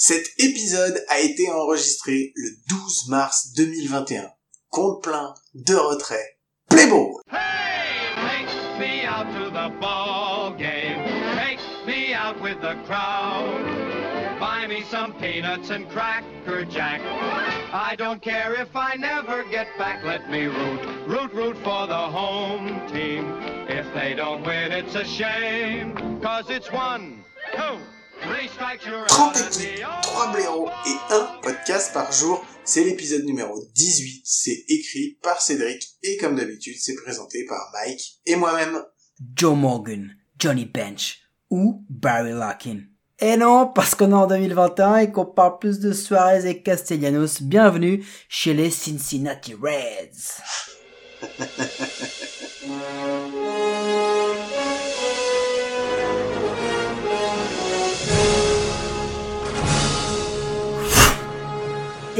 Cet épisode a été enregistré le 12 mars 2021. Compte de retrait. Play! Hey, take me out to the ball game. Take me out with the crowd. Buy me some peanuts and cracker jack. I don't care if I never get back. Let me root, root, root for the home team. If they don't win, it's a shame. Cause it's one, two, 30 out of équipes, the 3 blaireaux et un podcast par jour. C'est l'épisode numéro 18. C'est écrit par Cédric et comme d'habitude, c'est présenté par Mike et moi-même. Joe Morgan, Johnny Bench ou Barry Larkin. Et non, parce qu'on est en 2021 et qu'on parle plus de Suarez et Castellanos, bienvenue chez les Cincinnati Reds.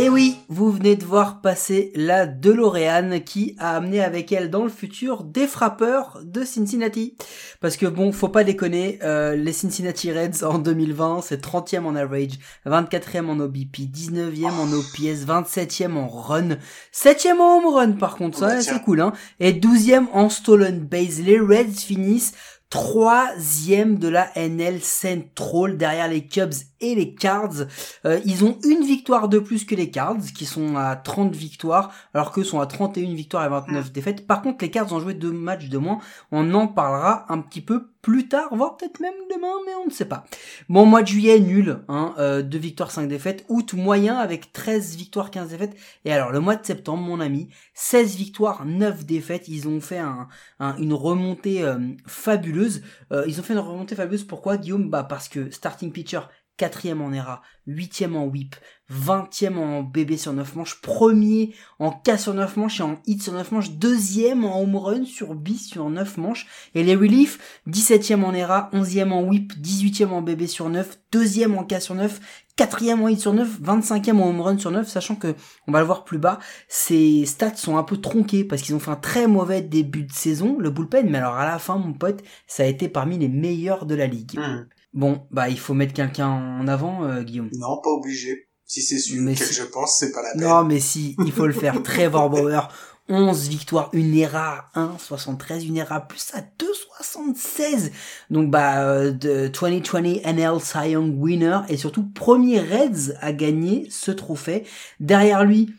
Et oui, vous venez de voir passer la DeLorean qui a amené avec elle dans le futur des frappeurs de Cincinnati. Parce que bon, faut pas déconner, euh, les Cincinnati Reds en 2020, c'est 30e en average, 24e en OBP, 19e en OPS, 27e en run, 7e en home run par contre, ça c'est cool hein, et 12e en stolen base. Les Reds finissent troisième de la NL Central derrière les Cubs et les Cards. Euh, ils ont une victoire de plus que les Cards qui sont à 30 victoires alors qu'eux sont à 31 victoires et 29 défaites. Par contre, les Cards ont joué deux matchs de moins. On en parlera un petit peu plus tard, voire peut-être même demain, mais on ne sait pas. Bon, mois de juillet, nul, hein, euh, 2 victoires, 5 défaites. Août, moyen avec 13 victoires, 15 défaites. Et alors, le mois de septembre, mon ami, 16 victoires, 9 défaites. Ils ont fait un, un- une remontée euh, fabuleuse. Euh, ils ont fait une remontée fabuleuse. Pourquoi, Guillaume? Bah parce que starting pitcher, quatrième en ERA, huitième en whip, 20e en BB sur 9 manches, premier en K sur 9 manches et en hit sur 9 manches, deuxième en home run sur bis sur 9 manches. Et les reliefs, 17e en ERA, 11e en whip, 18e en BB sur 9, deuxième en K sur 9, quatrième en hit sur 9, 25e en home run sur 9, sachant que, on va le voir plus bas, ces stats sont un peu tronqués parce qu'ils ont fait un très mauvais début de saison, le bullpen, mais alors à la fin, mon pote, ça a été parmi les meilleurs de la ligue. Hmm. Bon, bah il faut mettre quelqu'un en avant, euh, Guillaume. Non, pas obligé. Si c'est celui Mais auquel si- je pense, c'est pas la peine. Non, mais si, il faut le faire. Trevor Bauer, 11 victoires, une ERA à 1,73, une ERA plus à 2,76. Donc, bah, euh, de 2020 NL Cy Young winner et surtout premier Reds à gagner ce trophée. Derrière lui,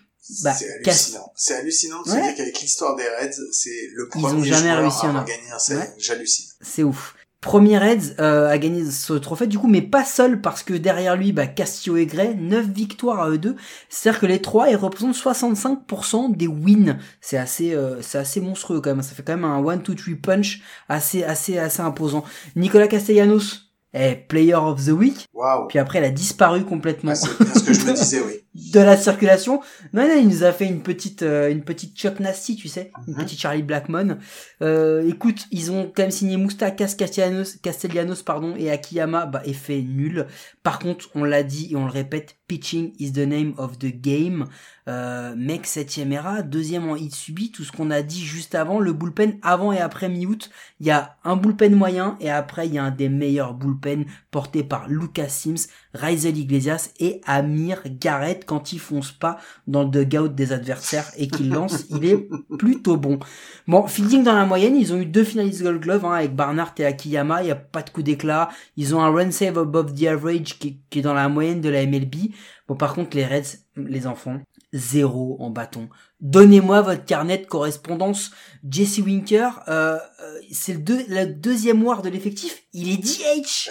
bah, c'est hallucinant. C'est hallucinant de Ouais. se dire qu'avec l'histoire des Reds, c'est le Ils premier ont jamais joueur réussi à en avoir un. Cy. Ouais. J'hallucine. c'est ouf. Premier Reds euh, a gagné ce trophée du coup, mais pas seul parce que derrière lui, bah, Castillo et Gray, 9 victoires à eux deux. C'est-à-dire que les trois, ils représentent 65% des wins. C'est assez, euh, c'est assez monstrueux quand même. Ça fait quand même un 1-2-3 punch assez, assez, assez imposant. Nicolas Castellanos est Player of the Week. Waouh. Puis après, il a disparu complètement Ah, c'est ce que je me disais, oui. De la circulation. Non, non, il nous a fait une petite, euh, une petite Chuck Nasty, tu sais, une Mhm. petite Charlie Blackmon. Euh, écoute, ils ont quand même signé Moustakas Castellanos, Castellanos, pardon, et Akiyama, bah, effet nul. Par contre, on l'a dit et on le répète, pitching is the name of the game. Euh, mec, septième era, deuxième en hit subi, tout ce qu'on a dit juste avant, le bullpen avant et après mi-août, il y a un bullpen moyen et après il y a un des meilleurs bullpen porté par Lucas Sims, Raisel Iglesias et Amir Garrett quand il fonce pas dans le dugout des adversaires et qu'il lance, il est plutôt bon. Bon, fielding dans la moyenne, ils ont eu deux finalistes Gold Glove hein, avec Barnard et Akiyama, il y a pas de coup d'éclat, ils ont un run save above the average qui est dans la moyenne de la MLB. Bon, par contre, les Reds, les enfants, zéro en bâton. Donnez-moi votre carnet de correspondance. Jesse Winker, euh, euh, c'est le, deux- le deuxième war de l'effectif. Il est DH.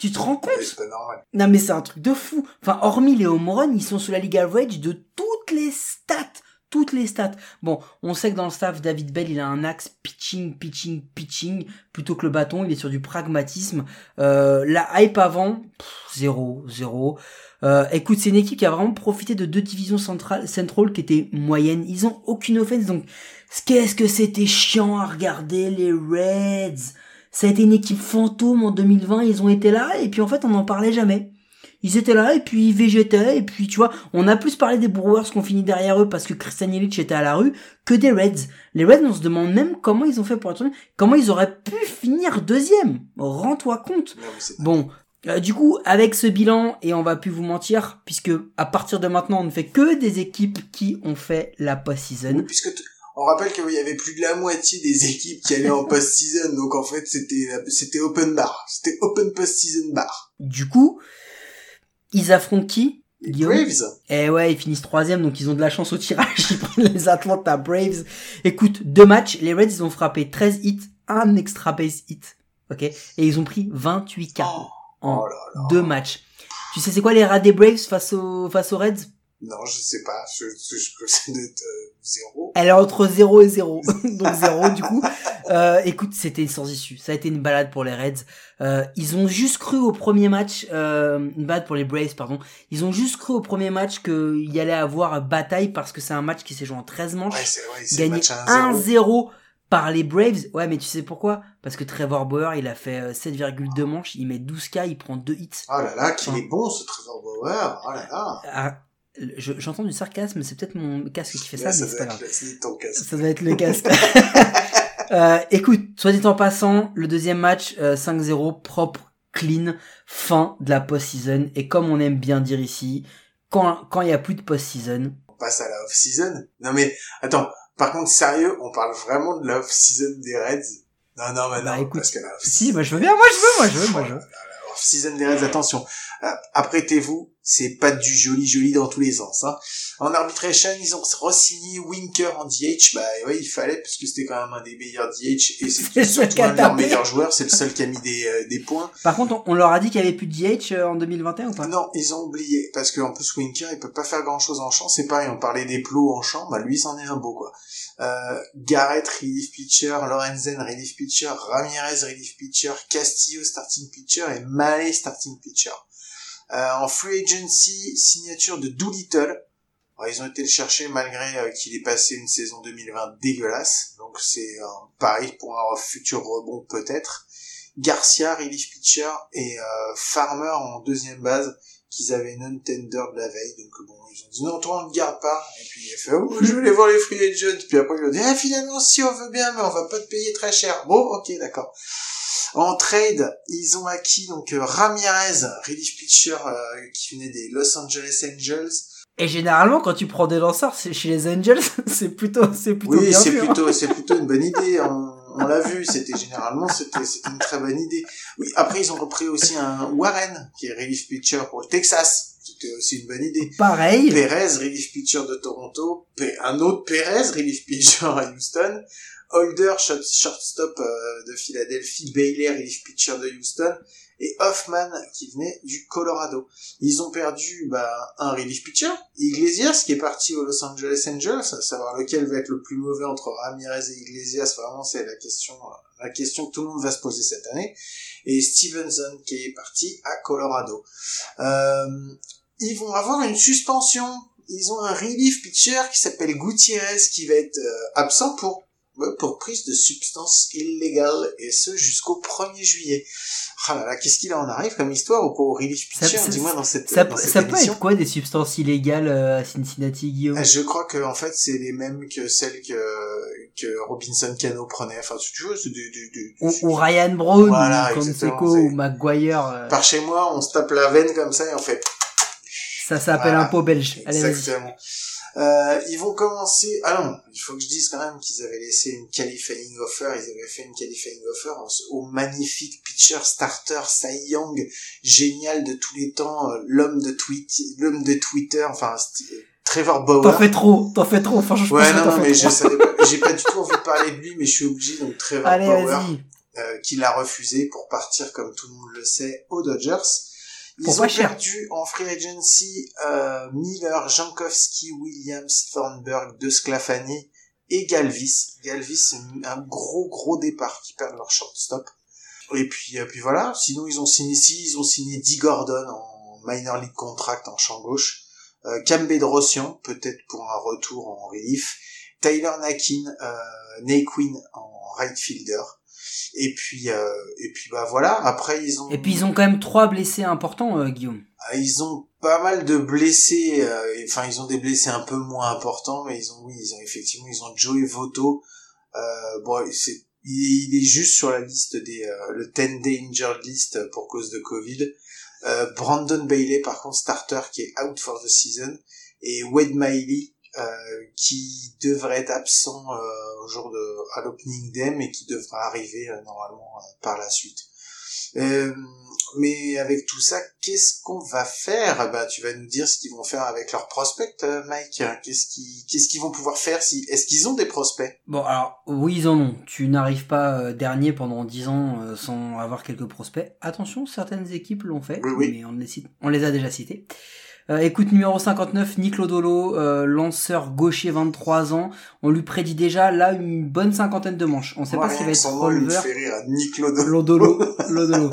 Tu te rends compte ouais, c'est pas normal. Non mais c'est un truc de fou. Enfin, hormis les home runs, ils sont sous la Ligue average de toutes les stats. Toutes les stats. Bon, on sait que dans le staff, David Bell, il a un axe pitching, pitching, pitching, plutôt que le bâton. Il est sur du pragmatisme. Euh, la hype avant, pff, zéro, zéro. Euh, écoute, c'est une équipe qui a vraiment profité de deux divisions centrales, central qui étaient moyennes. Ils ont aucune offense, donc qu'est-ce que c'était chiant à regarder les Reds. Ça a été une équipe fantôme en 2020. Ils ont été là et puis en fait, on n'en parlait jamais. Ils étaient là et puis ils végétaient et puis tu vois, on a plus parlé des Brewers qu'on finit derrière eux parce que Christian Yelich était à la rue que des Reds. Les Reds, on se demande même comment ils ont fait pour être comment ils auraient pu finir deuxième. Rends-toi compte. Non, Bon, Euh, du coup, avec ce bilan, et on va plus vous mentir, puisque à partir de maintenant, on ne fait que des équipes qui ont fait la post-season. Puisque on rappelle qu'il y avait plus de la moitié des équipes qui allaient en post-season, donc en fait c'était c'était open bar, c'était open post-season bar. Du coup, ils affrontent qui? Guillaume Braves. Eh ouais, ils finissent troisième, donc ils ont de la chance au tirage. Ils prennent les Atlanta Braves. Écoute, deux matchs, les Reds, ils ont frappé 13 hits, un extra base hit. Ok? Et ils ont pris 28 K Oh, en oh là là. deux matchs. Tu sais c'est quoi les rats des Braves face aux, face aux Reds? Non, je sais pas, je, je, je peux être euh, zéro. Elle est entre 0 et 0. donc 0 du coup. Euh, écoute, c'était sans issue. Ça a été une balade pour les Reds. Euh, ils ont juste cru au premier match, euh, une balade pour les Braves, pardon. Ils ont juste cru au premier match qu'il y allait avoir bataille parce que c'est un match qui s'est joué en 13 manches. Ouais, c'est ouais, le gagné match à 1-0. 1-0 par les Braves. Ouais, mais tu sais pourquoi? Parce que Trevor Bauer, il a fait euh, 7,2 manches, il met 12K, il prend 2 hits. Oh là là, qu'il est bon ce Trevor Bauer. Oh là là. Ah, je- J'entends du sarcasme, c'est peut-être mon casque qui fait ça, Là, mais ça c'est doit pas être grave. le- ton casque. Ça doit être le casque. Euh, écoute, soit dit en passant, le deuxième match, euh, 5-0, propre, clean, fin de la post-season. Et comme on aime bien dire ici, quand quand il y a plus de post-season, On passe à la off-season. Non mais, attends, par contre, sérieux, on parle vraiment de la off-season des Reds? Non, non, mais Bah, non, écoute, parce que la si, moi je veux bien, moi je veux, moi je veux, moi je veux. off-season des Reds, attention. Euh, Apprêtez-vous, c'est pas du joli joli dans tous les sens. Hein. En arbitration, ils ont re-signé Winker en DH. Bah ouais, il fallait, parce que c'était quand même un des meilleurs DH, et C'est surtout un de leurs meilleurs joueurs, c'est le seul qui a mis des, euh, des points. Par contre, on, on leur a dit qu'il y avait plus de DH euh, en 2021 ou pas? Non, ils ont oublié, parce qu'en plus Winker, il peut pas faire grand chose en champ, c'est pareil, on parlait des plots en champ, bah lui c'en est un beau quoi. Euh, Garrett, relief pitcher, Lorenzen, relief pitcher, Ramirez, relief pitcher, Castillo, starting pitcher, et Malé, starting pitcher. Euh, en free agency, signature de Doolittle. Ils ont été le chercher malgré euh, qu'il ait passé une saison 2020 dégueulasse, donc c'est un pari pour un futur rebond peut-être. Garcia, relief pitcher, et euh, Farmer en deuxième base, qu'ils avaient non-tender de la veille. Donc bon, ils ont dit non, toi on ne garde pas. Et puis il a fait, oh, je vais aller voir les free agents. Puis après il a dit, ah, finalement si on veut bien, mais on va pas te payer très cher. Bon, ok, d'accord. En trade, ils ont acquis donc euh, Ramirez, relief pitcher euh, qui venait des Los Angeles Angels. Et généralement, quand tu prends des lanceurs c'est chez les Angels, c'est plutôt, c'est plutôt Oui, bien c'est hein. plutôt, c'est plutôt une bonne idée. On, on l'a vu, c'était généralement, c'était, c'était une très bonne idée. Oui, après ils ont repris aussi un Warren qui est relief pitcher pour le Texas. C'était aussi une bonne idée. Pareil. Perez, relief pitcher de Toronto, un autre Perez, relief pitcher à Houston, Holder, short- shortstop euh, de Philadelphie, Bailey, relief pitcher de Houston, et Hoffman qui venait du Colorado. Ils ont perdu bah, un relief pitcher, Iglesias qui est parti aux Los Angeles Angels, à savoir lequel va être le plus mauvais entre Ramirez et Iglesias, vraiment c'est la question, la question que tout le monde va se poser cette année, et Stevenson qui est parti à Colorado. Euh, ils vont avoir une suspension. Ils ont un relief pitcher qui s'appelle Gutiérrez qui va être euh, absent pour pour prise de substances illégales et ce jusqu'au 1er juillet. Ah là là, qu'est-ce qu'il en arrive comme histoire au pauvre relief pitcher Dis-moi dans cette Ça, dans cette ça peut être quoi des substances illégales euh, à Cincinnati, Guillaume? Ah, Je crois que en fait c'est les mêmes que celles que que Robinson Cano prenait. Enfin, tu veux, c'est du, du, du, ou, ou Ryan Brown, Voilà, ou exactement, c'est- ou Maguire. euh, Par chez moi, on se tape la veine comme ça et on fait ça s'appelle Voilà. un pot belge. Allez, vas-y. Euh, ils vont commencer. Ah non, il faut que je dise quand même qu'ils avaient laissé une qualifying offer. Ils avaient fait une qualifying offer au, magnifique pitcher starter Cy Young, génial de tous les temps, euh, l'homme de tweet, l'homme de Twitter, enfin st- Trevor Bauer. T'en fais trop, t'en fais trop, franchement. Ouais, je pense non, mais je savais pas, j'ai pas du tout envie de parler de lui, mais je suis obligé, donc Trevor Allez, Bauer, euh, qui l'a refusé pour partir, comme tout le monde le sait, aux Dodgers. Ils ont cher. perdu en free agency euh, Miller, Jankowski, Williams, Thornburg, De Sclafani et Galvis. Galvis, c'est un gros gros départ qui perdent leur shortstop. Et puis, euh, puis voilà. Sinon, ils ont signé si ils ont signé Dee Gordon en minor league contract en champ gauche. Euh, Cam Bedrosian, peut-être pour un retour en relief. Tyler Nakin, euh, Naquin en right fielder. Et puis, euh, et puis bah voilà. Après, ils ont. Et puis ils ont quand même trois blessés importants, euh, Guillaume. Ah, Ils ont pas mal de blessés, euh, enfin ils ont des blessés un peu moins importants, mais ils ont oui, ils ont effectivement ils ont Joey Voto. Bon, c'est il est, juste sur la liste des euh, le 10 day injured list pour cause de Covid. Euh, Brandon Bailey, par contre, starter qui est out for the season. Et Wade Miley, qui devrait être absent euh, au jour de à l'opening day, mais qui devra arriver euh, normalement par la suite. mais avec tout ça, qu'est-ce qu'on va faire? Bah, tu vas nous dire ce qu'ils vont faire avec leurs prospects, Mike. Qu'est-ce qu'ils qu'est-ce qu'ils vont pouvoir faire si Est-ce qu'ils ont des prospects? Bon, alors oui, ils en ont. Tu n'arrives pas dernier pendant 10 ans sans avoir quelques prospects. Attention, certaines équipes l'ont fait, mais on les, cite, on les a déjà cités. Euh, écoute numéro 59, Nick Lodolo, euh, lanceur gaucher 23 ans. On lui prédit déjà là une bonne cinquantaine de manches. On sait pas s'il va être releveur. Lodolo. Lodolo. Lodolo.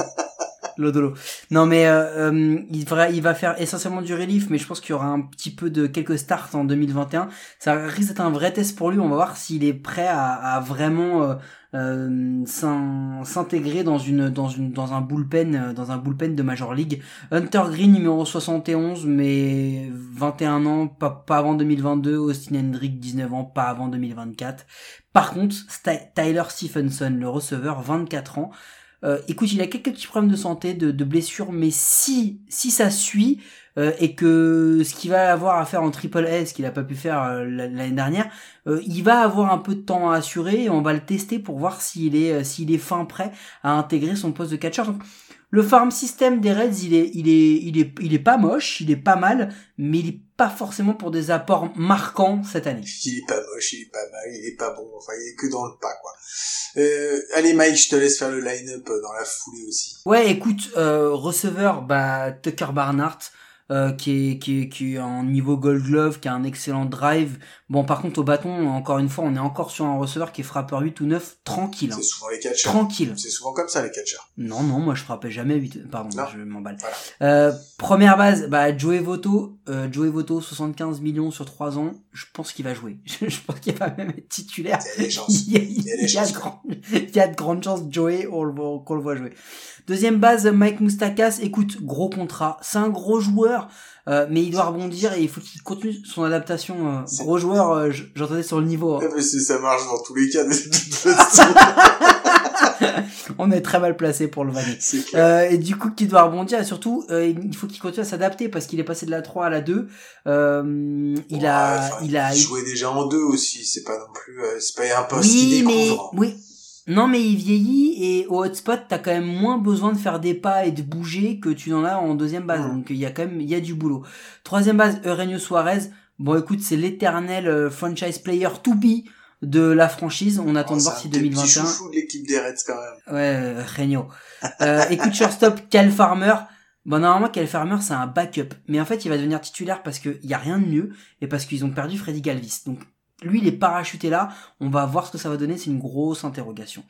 Lodolo. Non mais euh, euh, il, va, faire essentiellement du relief, mais je pense qu'il y aura un petit peu de quelques starts en 2021. Ça risque d'être un vrai test pour lui. On va voir s'il est prêt à, vraiment euh, euh s'intégrer dans une dans une dans un bullpen dans un bullpen de Major League. Hunter Green numéro 71 mais 21 ans pas, pas avant 2022, Austin Hendrick 19 ans pas avant 2024. Par contre, Tyler Stephenson le receveur 24 ans euh, écoute, il a quelques petits problèmes de santé, de, de blessures, mais si si ça suit euh, et que ce qu'il va avoir à faire en triple S, qu'il a pas pu faire euh, l'année dernière, il va avoir un peu de temps à assurer et on va le tester pour voir s'il est s'il est fin prêt à intégrer son poste de catcher. Le farm system des Reds, il est, il est, il est, il est pas moche, il est pas mal, mais il est pas forcément pour des apports marquants cette année. Il est pas moche, il est pas mal, il est pas bon, enfin il est que dans le pas quoi. Euh, allez Mike, je te laisse faire le line-up dans la foulée aussi. Ouais, écoute, euh, receveur, bah Tucker Barnhart, euh, qui, est, qui, est, qui est en niveau Gold Glove, qui a un excellent drive. Bon, par contre, au bâton, encore une fois, on est encore sur un receveur qui est frappeur 8 ou 9, tranquille. Hein. C'est souvent les catchers. Tranquille. C'est souvent comme ça, les catchers. Non, non, moi, je frappais jamais 8, pardon, je m'emballe. Euh, première base, bah, Joey Voto, euh, Joey Voto, 75 millions sur 3 ans, je pense qu'il va jouer. je pense qu'il va même être titulaire. Il y a des chances. il, y a, il, y a, il, y a de grandes, il y a de grandes chances, Joey, qu'on le voit jouer. Deuxième base, Mike Moustakas, écoute, gros contrat, c'est un gros joueur, euh, mais il doit rebondir et il faut qu'il continue son adaptation. Euh, gros joueur, euh, j'entendais sur le niveau. Hein. mais ça marche dans tous les cas. On est très mal placé pour le vanner. Euh, et du coup, qu'il doit rebondir et surtout, il faut qu'il continue à s'adapter parce qu'il est passé de la 3 à la 2. il a, il a joué déjà en 2 aussi. C'est pas non plus, c'est pas un poste oui, Mais, oui, non, mais il vieillit et au hotspot, t'as quand même moins besoin de faire des pas et de bouger que tu n'en as en deuxième base. Donc il y a quand même, il y a du boulot. Troisième base, Eugenio Suarez. Bon, écoute, c'est l'éternel euh, franchise player to be de la franchise. On attend de oh, voir si 2021. C'est de l'équipe des Reds quand même. Ouais, Eugenio. euh, écoute, shortstop, Cal Farmer. Bon, normalement, Cal Farmer, c'est un backup. Mais en fait, il va devenir titulaire parce qu'il y a rien de mieux et parce qu'ils ont perdu Freddy Galvis. Donc, lui, il est parachuté là. On va voir ce que ça va donner. C'est une grosse interrogation.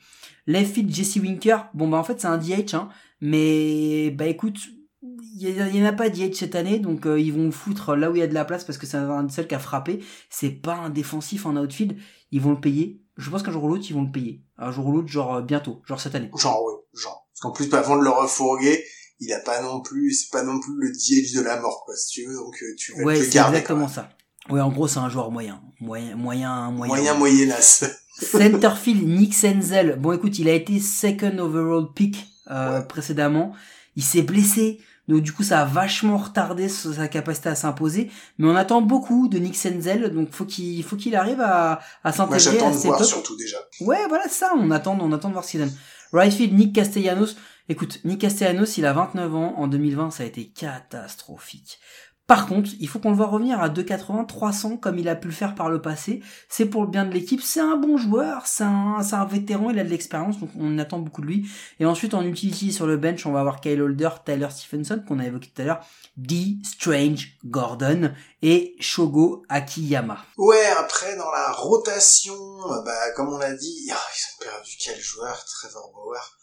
Left field, Jesse Winker. Bon, bah, en fait, c'est un DH, hein. Mais, bah, écoute, il y, en a pas DH cette année, donc euh, ils vont foutre là où il y a de la place parce que c'est un seul qui a frappé. C'est pas un défensif en outfield. Ils vont le payer. Je pense qu'un jour ou l'autre, ils vont le payer. Un jour ou l'autre, genre euh, bientôt, genre cette année. Genre, oui, genre. Parce qu'en plus, avant de le refourguer, il a pas non plus, c'est pas non plus le DH de la mort, quoi, si tu veux. Donc, euh, tu vas ouais, le garder. exactement ça. Ouais, en gros, c'est un joueur moyen. Moyen, moyen, moyen. Moyen, moyenasse. Centerfield, Nick Senzel. Bon, écoute, il a été second overall pick euh, précédemment. Il s'est blessé. Donc du coup, ça a vachement retardé sa capacité à s'imposer. Mais on attend beaucoup de Nick Senzel, donc faut qu'il faut qu'il arrive à, à s'intégrer. Moi, j'attends de voir surtout déjà. Ouais, voilà ça. On attend, on attend de voir ce qu'il donne. Right field, Nick Castellanos. Écoute, Nick Castellanos, il a 29 ans. En 2020, ça a été catastrophique. Par contre, il faut qu'on le voit revenir à 2,80, 300 comme il a pu le faire par le passé. C'est pour le bien de l'équipe. C'est un bon joueur, c'est un, vétéran, il a de l'expérience, donc on attend beaucoup de lui. Et ensuite, en utility sur le bench, on va avoir Kyle Holder, Tyler Stephenson, qu'on a évoqué tout à l'heure, D. Strange Gordon et Shogo Akiyama. Ouais, après, dans la rotation, bah, comme on l'a dit, ils ont perdu quel joueur, Trevor Bauer.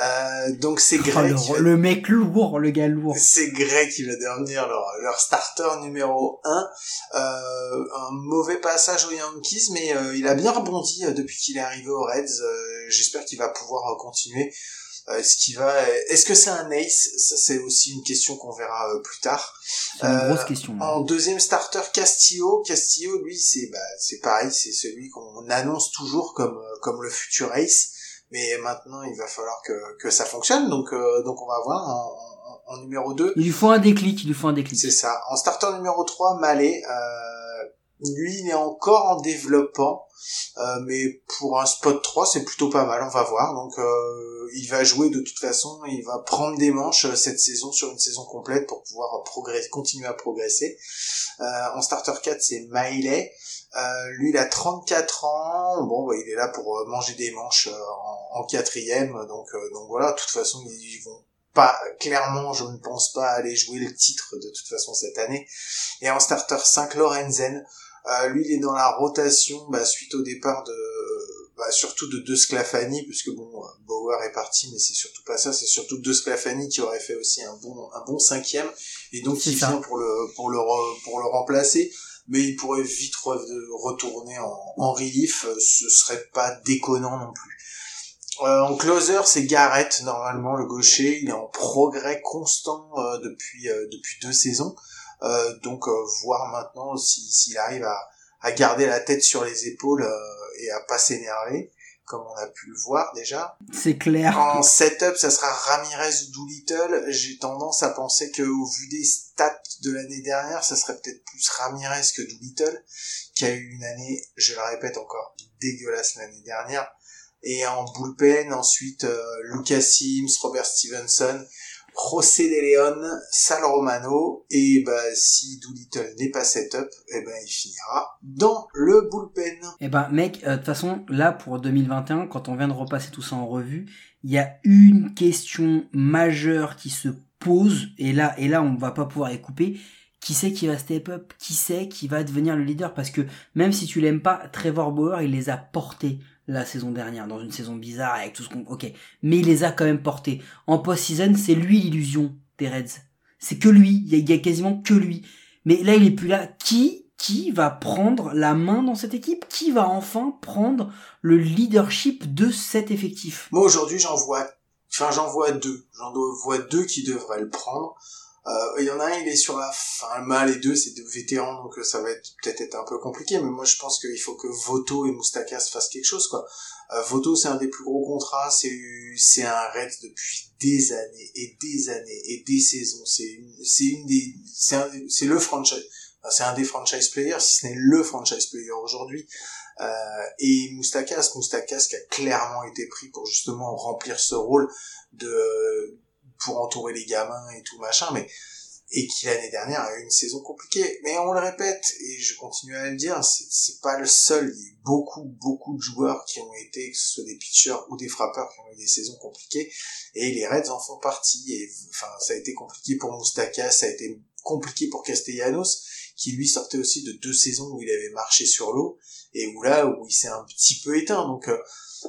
Euh, donc c'est oh, Greg. le, mec lourd, le gars lourd. C'est Greg qui va devenir leur, leur starter numéro 1. Euh, un mauvais passage aux Yankees, mais euh, il a bien rebondi euh, depuis qu'il est arrivé aux Reds. J'espère qu'il va pouvoir continuer. ce qui va, est-ce que c'est un ace? Ça c'est aussi une question qu'on verra plus tard. Une grosse question. En deuxième starter, Castillo. Castillo, lui, c'est bah, c'est pareil, c'est celui qu'on annonce toujours comme comme le futur ace mais maintenant il va falloir que, que ça fonctionne donc euh, donc on va voir on, en numéro 2. Il lui faut un déclic, il lui faut un déclic. C'est ça. En starter numéro 3, Malé, euh, lui, il est encore en développement. Euh, mais pour un spot 3, c'est plutôt pas mal, on va voir. Donc euh, il va jouer de toute façon, il va prendre des manches euh, cette saison sur une saison complète pour pouvoir progresser, continuer à progresser. Euh, en starter 4, c'est Miley. Euh, lui, il a 34 ans. Bon, bah, il est là pour manger des manches en, quatrième. Donc, donc voilà. De toute façon, ils vont pas clairement, je ne pense pas aller jouer le titre de toute façon cette année. Et en starter 5, Lorenzen. Euh, lui, il est dans la rotation bah, suite au départ de bah, surtout de De Sclafani, puisque bon, Bauer est parti, mais c'est surtout pas ça, c'est surtout De Sclafani qui aurait fait aussi un bon un bon cinquième, et donc il vient pour le pour le pour le remplacer, mais il pourrait vite retourner en, en relief, ce serait pas déconnant non plus. Euh, en closer, c'est Garrett normalement le gaucher, il est en progrès constant euh, depuis euh, depuis deux saisons. Euh, donc euh, voir maintenant s'il arrive à, à, garder la tête sur les épaules euh, et à pas s'énerver comme on a pu le voir déjà. C'est clair. En setup, ça sera Ramirez ou Doolittle. J'ai tendance à penser que au vu des stats de l'année dernière, ça serait peut-être plus Ramirez que Doolittle, qui a eu une année, je le répète encore, dégueulasse l'année dernière. Et en bullpen, ensuite, euh, Lucas Sims, Robert Stevenson, José de Leon, Sal Romano, et bah, si Doolittle n'est pas setup, et eh ben il finira dans le bullpen. Eh ben mec, euh, de toute façon, là pour 2021, quand on vient de repasser tout ça en revue, il y a une question majeure qui se pose, et là, et là on va pas pouvoir y couper, qui sait qui va step up, qui sait qui va devenir le leader, parce que même si tu l'aimes pas, Trevor Bauer, il les a portés la saison dernière, dans une saison bizarre avec tout ce qu'on... Ok, mais il les a quand même portés. En post-season, c'est lui l'illusion des Reds. C'est que lui, il y, a, quasiment que lui. Mais là, il est plus là. Qui qui va prendre la main dans cette équipe? Qui va enfin prendre le leadership de cet effectif? Moi aujourd'hui, j'en vois, enfin j'en vois deux. J'en vois deux qui devraient le prendre. Euh, il y en a un, il est sur la fin mal, les deux, c'est des vétérans, donc euh, ça va être peut-être être un peu compliqué, mais moi je pense qu'il faut que Voto et Moustakas fassent quelque chose, quoi. Euh, Voto, c'est un des plus gros contrats, c'est c'est un Red depuis des années et des années et des saisons. C'est une, c'est une des, c'est le franchise, c'est un des franchise players, si ce n'est le franchise player aujourd'hui. Euh, et Moustakas, Moustakas qui a clairement été pris pour justement remplir ce rôle de pour entourer les gamins et tout machin, mais et qui l'année dernière a eu une saison compliquée. Mais on le répète, et je continue à le dire, c'est pas le seul. Il y a beaucoup, beaucoup de joueurs qui ont été, que ce soit des pitchers ou des frappeurs, qui ont eu des saisons compliquées, et les Reds en font partie. Et enfin, ça a été compliqué pour Moustakas, ça a été compliqué pour Castellanos, qui lui sortait aussi de deux saisons où il avait marché sur l'eau, et où là, où il s'est un petit peu éteint. Donc, euh,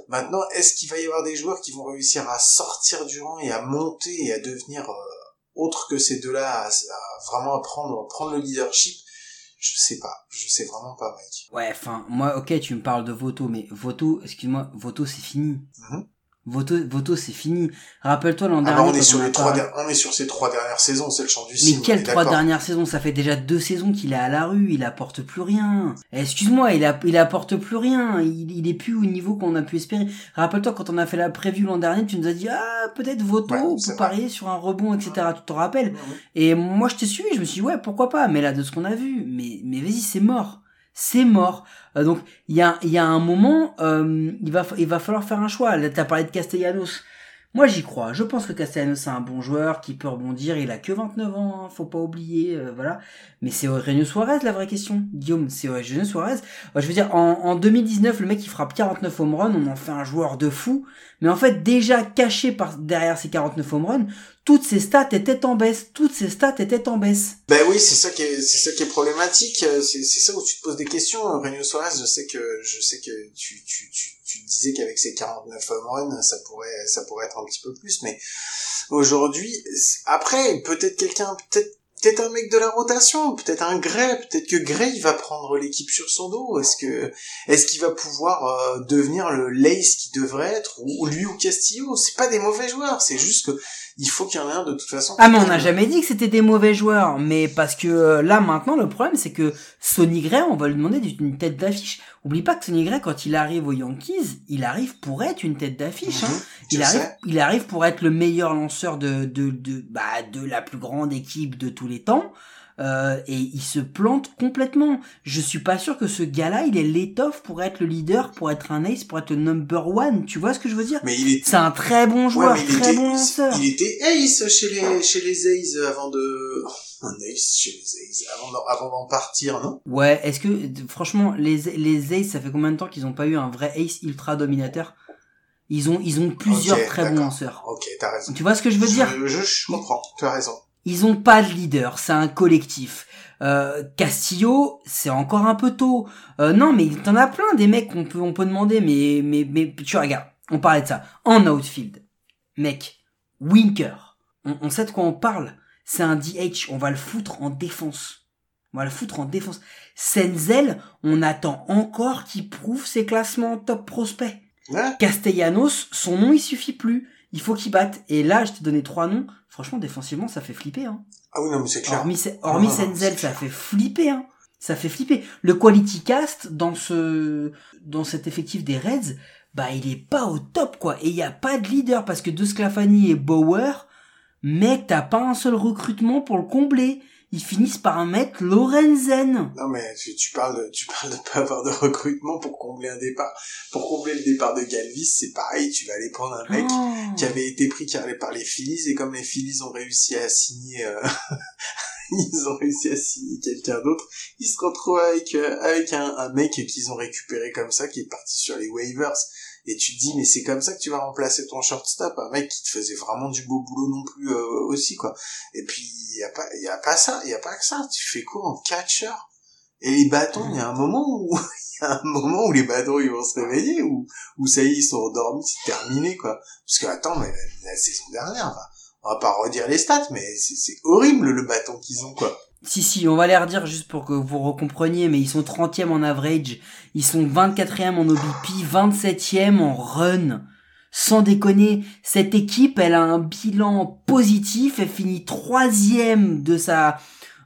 Maintenant, est-ce qu'il va y avoir des joueurs qui vont réussir à sortir du rang et à monter et à devenir euh, autre que ces deux-là, à, vraiment à prendre, prendre le leadership? Je sais pas, je sais vraiment pas, Mike. Ouais, enfin, moi, ok, tu me parles de Voto, mais Voto, excuse-moi, Voto, c'est fini. Mm Voto, Voto, c'est fini. Rappelle-toi l'an ah bah, on est sur les trois, on est sur ces trois dernières saisons, c'est le champ du Mais quelles trois dernières saisons? Ça fait déjà deux saisons qu'il est à la rue, il apporte plus rien. Excuse-moi, il, a, il apporte plus rien. Il, il est plus au niveau qu'on a pu espérer. Rappelle-toi quand on a fait la prévue l'an dernier, tu nous as dit, ah, peut-être Voto, pour parier sur un rebond, etc. Tu te rappelles? Et moi, je t'ai suivi, je me suis dit, ouais, pourquoi pas? Mais là, de ce qu'on a vu, mais, mais vas-y, c'est mort c'est mort. Euh, donc il y a, y a un moment, euh, il, va, il va falloir faire un choix. Là, t'as parlé de Castellanos. Moi, j'y crois. Je pense que Castellanos, c'est un bon joueur qui peut rebondir. Il a que 29 ans, hein, faut pas oublier, euh, voilà. Mais c'est Eugenio Suarez, la vraie question. Guillaume, c'est Eugenio Suarez. je veux dire, en, en 2019, le mec, il frappe 49 home runs, on en fait un joueur de fou. Mais en fait, déjà caché par, derrière ces 49 home runs, toutes ces stats étaient en baisse. Toutes ces stats étaient en baisse. Ben oui, c'est ça qui est, c'est ça qui est problématique. C'est, c'est ça où tu te poses des questions. Eugenio Suarez, je sais que, je sais que tu, tu, tu, tu disais qu'avec ces 49 home runs, ça pourrait, ça pourrait être un petit peu plus. Mais aujourd'hui, après, peut-être quelqu'un, peut-être peut-être un mec de la rotation, peut-être un Gray, peut-être que Gray va prendre l'équipe sur son dos. Est-ce que est-ce qu'il va pouvoir euh, devenir le Lace qui devrait être ou lui ou Castillo? C'est pas des mauvais joueurs, c'est juste que il faut qu'il y en ait un de toute façon. Ah mais on n'a jamais dit que c'était des mauvais joueurs, mais parce que euh, là maintenant le problème c'est que Sonny Gray, on va lui demander d'être une tête d'affiche. Oublie pas que Sonny Gray quand il arrive aux Yankees, il arrive pour être une tête d'affiche. hein. Mhm, Il arrive, sais. il arrive pour être le meilleur lanceur de de de bah de la plus grande équipe de tous les temps. Euh, et il se plante complètement. Je suis pas sûr que ce gars-là, il est l'étoffe pour être le leader, pour être un ace, pour être le number one. Tu vois ce que je veux dire? Mais il est C'est un très bon Ouais, joueur, il très était, bon lanceur. il était ace chez les, chez les A's avant de, un ace chez les A's avant d'en, avant d'en partir, non? Ouais, est-ce que franchement les les Aces, ça fait combien de temps qu'ils ont pas eu un vrai ace ultra dominateur? Ils ont ils ont plusieurs très bons lanceurs. Ok, t'as raison. Tu vois ce que je veux dire? Je, je, je comprends, tu as raison. Ils ont pas de leader, c'est un collectif. Euh, Castillo, c'est encore un peu tôt. Euh, non, mais t'en as plein des mecs qu'on peut on peut demander, mais mais mais tu regardes, on parlait de ça en outfield, mec, Winker, on, on sait de quoi on parle. C'est un DH, on va le foutre en défense. On va le foutre en défense. Senzel, on attend encore qu'il prouve ses classements en top prospect. Ouais. Castellanos, son nom il suffit plus. Il faut qu'il batte. Et là, je t'ai donné trois noms. Franchement, défensivement, ça fait flipper. Hein. Ah oui, non, mais c'est clair. Hormis, hormis Senzel, ça fait flipper. Hein. Ça fait flipper. Le quality cast dans ce dans cet effectif des Reds, bah il est pas au top quoi. Et il y a pas de leader parce que De Sclafani et Bauer, mec, t'as pas un seul recrutement pour le combler. Ils finissent par mettre Lorenzen. Non, mais tu, tu parles de, tu parles de pas avoir de recrutement pour combler un départ. Pour combler le départ de Galvis, c'est pareil, tu vas aller prendre un mec Oh. qui avait été pris qui allait par les Phillies et comme les Phillies ont réussi à signer euh, ils ont réussi à signer quelqu'un d'autre ils se retrouvent avec euh, avec un, un mec qu'ils ont récupéré comme ça qui est parti sur les waivers et tu te dis mais c'est comme ça que tu vas remplacer ton shortstop. Un mec qui te faisait vraiment du beau boulot non plus euh, aussi quoi. Et puis il y a pas y a pas ça il y a pas que ça. Tu fais quoi en catcher et les bâtons il y a un moment où il y a un moment où les bâtons ils vont se réveiller ou où ça y est ils sont endormis c'est terminé quoi. Parce que attends, mais la, saison dernière, on va pas redire les stats, mais c'est horrible le bâton qu'ils ont quoi. Si, si, on va les redire juste pour que vous recompreniez, mais ils sont 30e en average, ils sont 24e en OBP, 27e en run. Sans déconner, cette équipe, elle a un bilan positif, elle finit troisième de sa,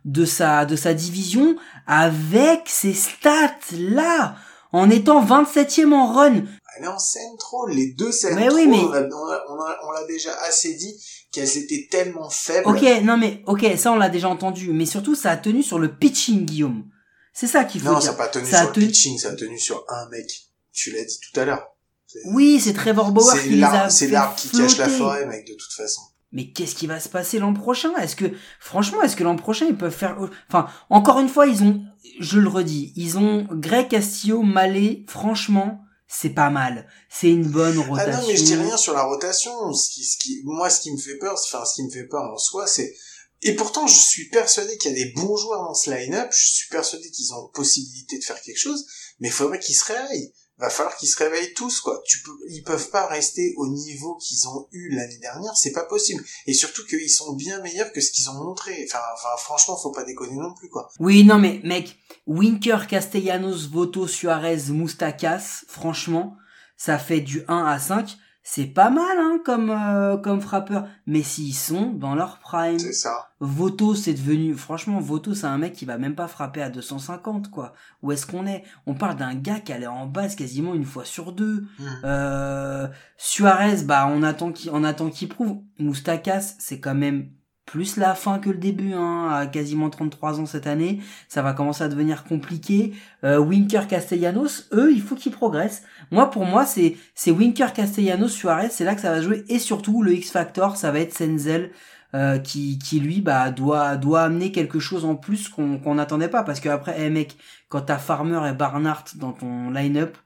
de sa, de sa division avec ces stats-là, en étant 27e en run. Elle est en Central, les deux Central, Mais oui, mais- on l'a déjà assez dit qu'elles étaient tellement faibles. Ok, non mais, ok, ça on l'a déjà entendu, mais surtout ça a tenu sur le pitching, Guillaume. C'est ça qu'il faut Non, dire. ça n'a pas tenu Ça sur tenu- le pitching, ça a tenu sur un mec. Tu l'as dit tout à l'heure. Oui, c'est Trevor Bauer c'est qui les a l'arbre c'est l'arbre qui cache la forêt, mec, de toute façon. Mais qu'est-ce qui va se passer l'an prochain? Est-ce que, franchement, est-ce que l'an prochain ils peuvent faire, enfin, encore une fois, ils ont, je le redis, ils ont Greg Castillo, Mallet, franchement, c'est pas mal. C'est une bonne Ah rotation. non, mais je dis rien sur la rotation. Ce qui, ce qui, moi, ce qui me fait peur, enfin, ce qui me fait peur en soi, c'est, et pourtant, je suis persuadé qu'il y a des bons joueurs dans ce line-up. Je suis persuadé qu'ils ont possibilité de faire quelque chose, mais il faudrait qu'ils se réveillent. Va falloir qu'ils se réveillent tous, quoi. Tu peux, ils peuvent pas rester au niveau qu'ils ont eu l'année dernière, c'est pas possible. Et surtout qu'ils sont bien meilleurs que ce qu'ils ont montré. Enfin, enfin, franchement, faut pas déconner non plus, quoi. Oui, non, mais, mec, Winker, Castellanos, Voto, Suarez, Moustakas, franchement, ça fait du 1 à 5. C'est pas mal, hein, comme, euh, comme frappeur. Mais s'ils sont dans leur prime. C'est ça. Voto, c'est devenu, franchement, Voto, c'est un mec qui va même pas frapper à 250, quoi. Où est-ce qu'on est? On parle d'un gars qui allait en base quasiment une fois sur deux. Hmm. Euh, Suarez, bah, on attend qu'il, on attend qu'il prouve. Moustakas, c'est quand même plus la fin que le début, hein, à quasiment 33 ans cette année. Ça va commencer à devenir compliqué. Euh, Winker, Castellanos, eux, il faut qu'ils progressent. Moi, pour moi, c'est, c'est Winker, Castellanos, Suarez, c'est là que ça va jouer. Et surtout, le X-Factor, ça va être Senzel, euh, qui, qui lui, bah, doit, doit amener quelque chose en plus qu'on, qu'on n'attendait pas. Parce que après, eh, mec, quand t'as Farmer et Barnhart dans ton line-up,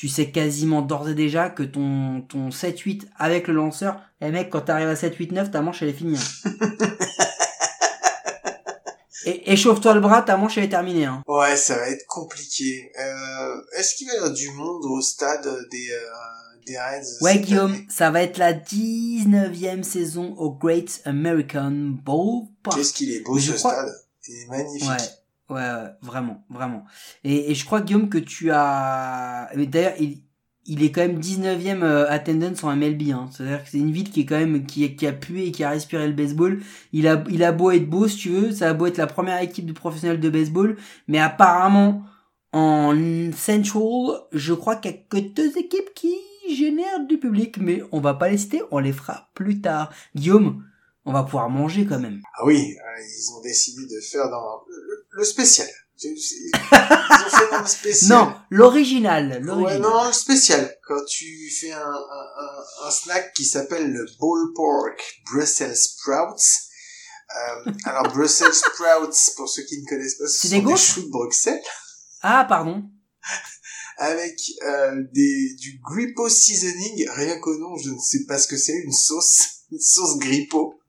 tu sais quasiment d'ores et déjà que ton, ton 7-8 avec le lanceur, eh mec, quand t'arrives à 7-8-9, ta manche elle est finie. hein. et échauffe-toi le bras, ta manche elle est terminée. Hein. Ouais, ça va être compliqué. Euh, est-ce qu'il va y avoir du monde au stade des, euh, des Reds Ouais Guillaume, ça va être la 19e saison au Great American Ballpark. Qu'est-ce qu'il est beau Je ce crois- stade. Il est magnifique. Ouais, ouais, ouais, vraiment, vraiment. Et, et je crois Guillaume que tu as, d'ailleurs il, il est quand même 19e euh, attendance en MLB. Hein. C'est-à-dire que c'est une ville qui est quand même qui, qui a pué et qui a respiré le baseball. Il a il a beau être beau si tu veux, ça a beau être la première équipe de professionnels de baseball, mais apparemment en Central, je crois qu'il y a que deux équipes qui génèrent du public, mais on va pas les citer, on les fera plus tard. Guillaume, on va pouvoir manger quand même. Ah oui, euh, ils ont décidé de faire dans le, le spécial. Ils ont fait un spécial. Non, l'original, Ouais, non, le spécial. Quand tu fais un, un, un, snack qui s'appelle le ballpark Brussels Sprouts. Euh, alors Brussels Sprouts, pour ceux qui ne connaissent pas, ce C'est sont des des choux de Bruxelles Ah, pardon. avec euh, des du grippo seasoning. Rien qu'au nom, je ne sais pas ce que c'est, une sauce, une sauce grippo.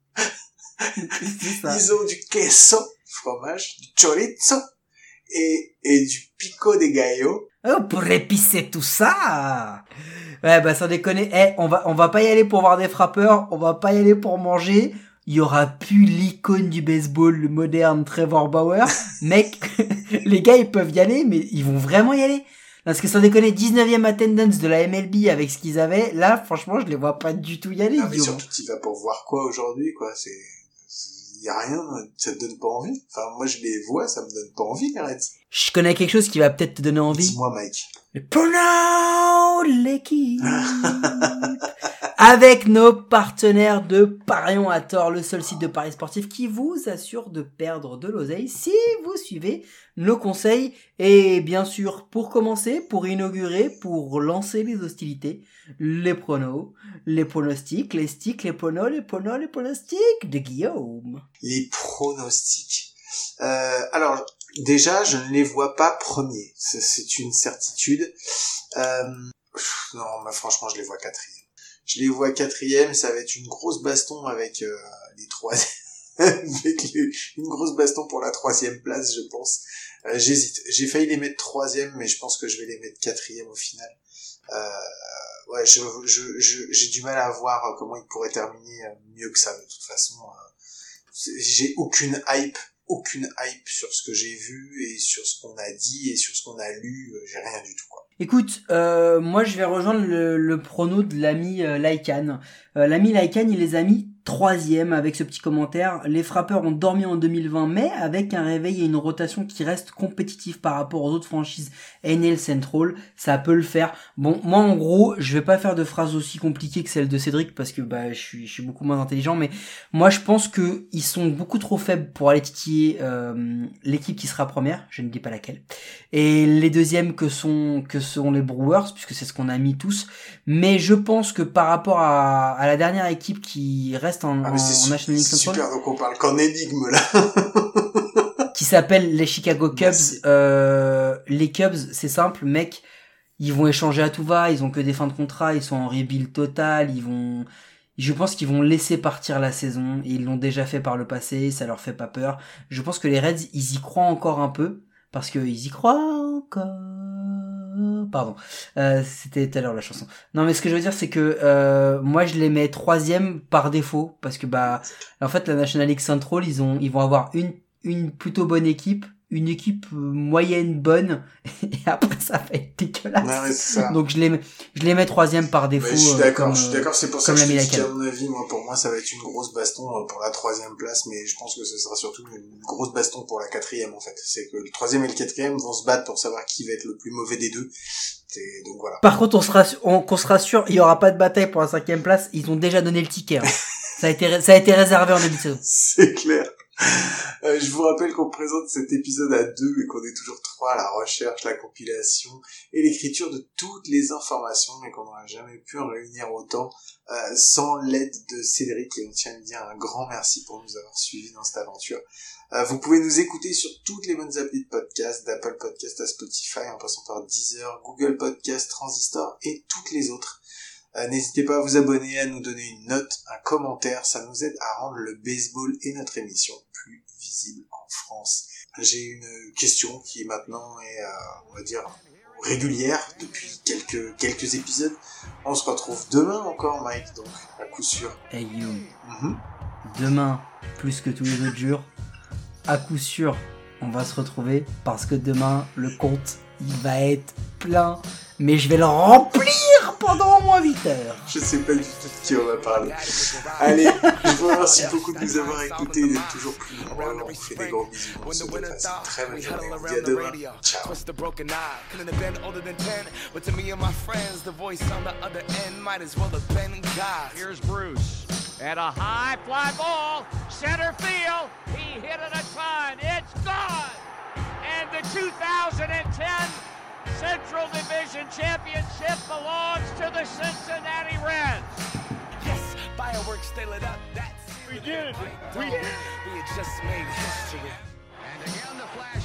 Ça. Ils ont du queso, fromage, du chorizo et, et du pico de gallo. Oh, pour épicer tout ça Ouais, bah sans déconner. Eh, on va, on va pas y aller pour voir des frappeurs, on va pas y aller pour manger. Il y aura plus l'icône du baseball, le moderne Trevor Bauer. Mec, les gars, ils peuvent y aller, mais ils vont vraiment y aller. Parce que sans déconner, 19e attendance de la MLB avec ce qu'ils avaient, là, franchement, je les vois pas du tout y aller, Ah, mais surtout, tu vas pour voir quoi aujourd'hui, quoi. C'est, y a rien, ça te donde pas envie. Enfin, moi, je les vois, ça me donne pas envie, les Reds. Je connais quelque chose qui va peut-être te donner envie. Dis-moi, Mike. Le pronoun l'équipe avec nos partenaires de Parions à tort, le seul site de paris sportif qui vous assure de perdre de l'oseille si vous suivez nos conseils et bien sûr pour commencer, pour inaugurer, pour lancer les hostilités, les pronos, les pronostics, les sticks, les pronos, les pronos, les pronostics de Guillaume. Les pronostics. Euh, alors, déjà, je ne les vois pas premiers. C'est- une certitude. Euh, non, mais franchement, je les vois quatrième. Je les vois quatrième, ça va être une grosse baston avec euh, les trois, avec une grosse baston pour la troisième place, je pense. Euh, J'hésite. J'ai failli les mettre troisième, mais je pense que je vais les mettre quatrième au final. Euh, ouais, je, j'ai du mal à voir comment ils pourraient terminer euh, mieux que ça de toute façon. euh, j'ai aucune hype, aucune hype sur ce que j'ai vu et sur ce qu'on a dit et sur ce qu'on a lu. euh, J'ai rien du tout. Quoi. Écoute, euh, moi je vais rejoindre le, le prono de l'ami euh, Laikan. Euh, l'ami Laikan, il les a mis troisième avec ce petit commentaire. Les frappeurs ont dormi en 2020, mais avec un réveil et une rotation qui reste compétitive par rapport aux autres franchises NL Central, ça peut le faire. Bon, moi en gros, je vais pas faire de phrases aussi compliquées que celle de Cédric parce que bah je suis, je suis beaucoup moins intelligent, mais moi je pense que ils sont beaucoup trop faibles pour aller titiller euh, l'équipe qui sera première. Je ne dis pas laquelle et les deuxièmes que sont que sont les Brewers puisque c'est ce qu'on a mis tous mais je pense que par rapport à, à la dernière équipe qui reste en, Ah, en National League c'est Central. super, donc on parle qu'en énigme là. qui s'appelle les Chicago Cubs. Euh, les Cubs c'est simple mec. Ils vont échanger à tout va ils ont que des fins de contrat ils sont en rebuild total ils vont je pense qu'ils vont laisser partir la saison. Et ils l'ont déjà fait par le passé ça leur fait pas peur. Je pense que les Reds ils y croient encore un peu parce que ils y croient encore pardon. Euh, c'était tout à l'heure la chanson. Non mais ce que je veux dire c'est que euh, moi je les mets troisième par défaut parce que bah en fait la National League Central ils ont ils vont avoir une une plutôt bonne équipe une équipe euh, moyenne bonne et après ça va être dégueulasse Ouais, ouais, ça. donc je les mets je les mets troisième par défaut Mais je suis euh, d'accord, je suis euh, d'accord, c'est pour ça comme que je te dis qu'à mon avis, moi, pour moi, ça va être une grosse baston euh, pour la troisième place, mais je pense que ce sera surtout une grosse baston pour la quatrième, en fait. C'est que le troisième et le quatrième vont se battre pour savoir qui va être le plus mauvais des deux. Et donc voilà. Par contre, on sera, on, qu'on sera sûr, il y aura pas de bataille pour la cinquième place. Ils ont déjà donné le ticket. hein. ça a été, ça a été réservé en début de saison. C'est clair. Euh, je vous rappelle qu'on présente cet épisode à deux et qu'on est toujours trois à la recherche, la compilation et l'écriture de toutes les informations, mais qu'on n'aura jamais pu en réunir autant euh, sans l'aide de Cédric et on tient à lui dire un grand merci pour nous avoir suivis dans cette aventure. Euh, vous pouvez nous écouter sur toutes les bonnes applis de podcast, d'Apple Podcast à Spotify, en passant par Deezer, Google Podcast, Transistor et toutes les autres. Euh, N'hésitez pas à vous abonner, à nous donner une note, un commentaire, ça nous aide à rendre le baseball et notre émission plus visible en France. J'ai une question qui maintenant est, euh, on va dire, régulière depuis quelques, quelques épisodes. On se retrouve demain encore, Mike, donc à coup sûr. Hey you, Mhm. demain, plus que tous les autres jours, à coup sûr, on va se retrouver parce que demain, le compte, il va être plein. Mais je vais le remplir pendant au moins 8 heures. Je sais pas du tout de qui on va parler. Allez, je vous remercie beaucoup de nous avoir écoutés, d'être toujours plus nombreux. On vous fait des gros bisous. On se souhaite une très bonne journée. On vous dit à demain. Ciao. Twist the broken eye. Couldn't have been older than 10. But to me and my friends, the voice on the other end might as well have been God. Here's Bruce. And a high fly ball, center field. He hit it a ton. It's gone. And the 2010 Central Division championship belongs to the Cincinnati Reds. Yes, fireworks they lit up. That's we did it. We did. We just made history. And again the flash.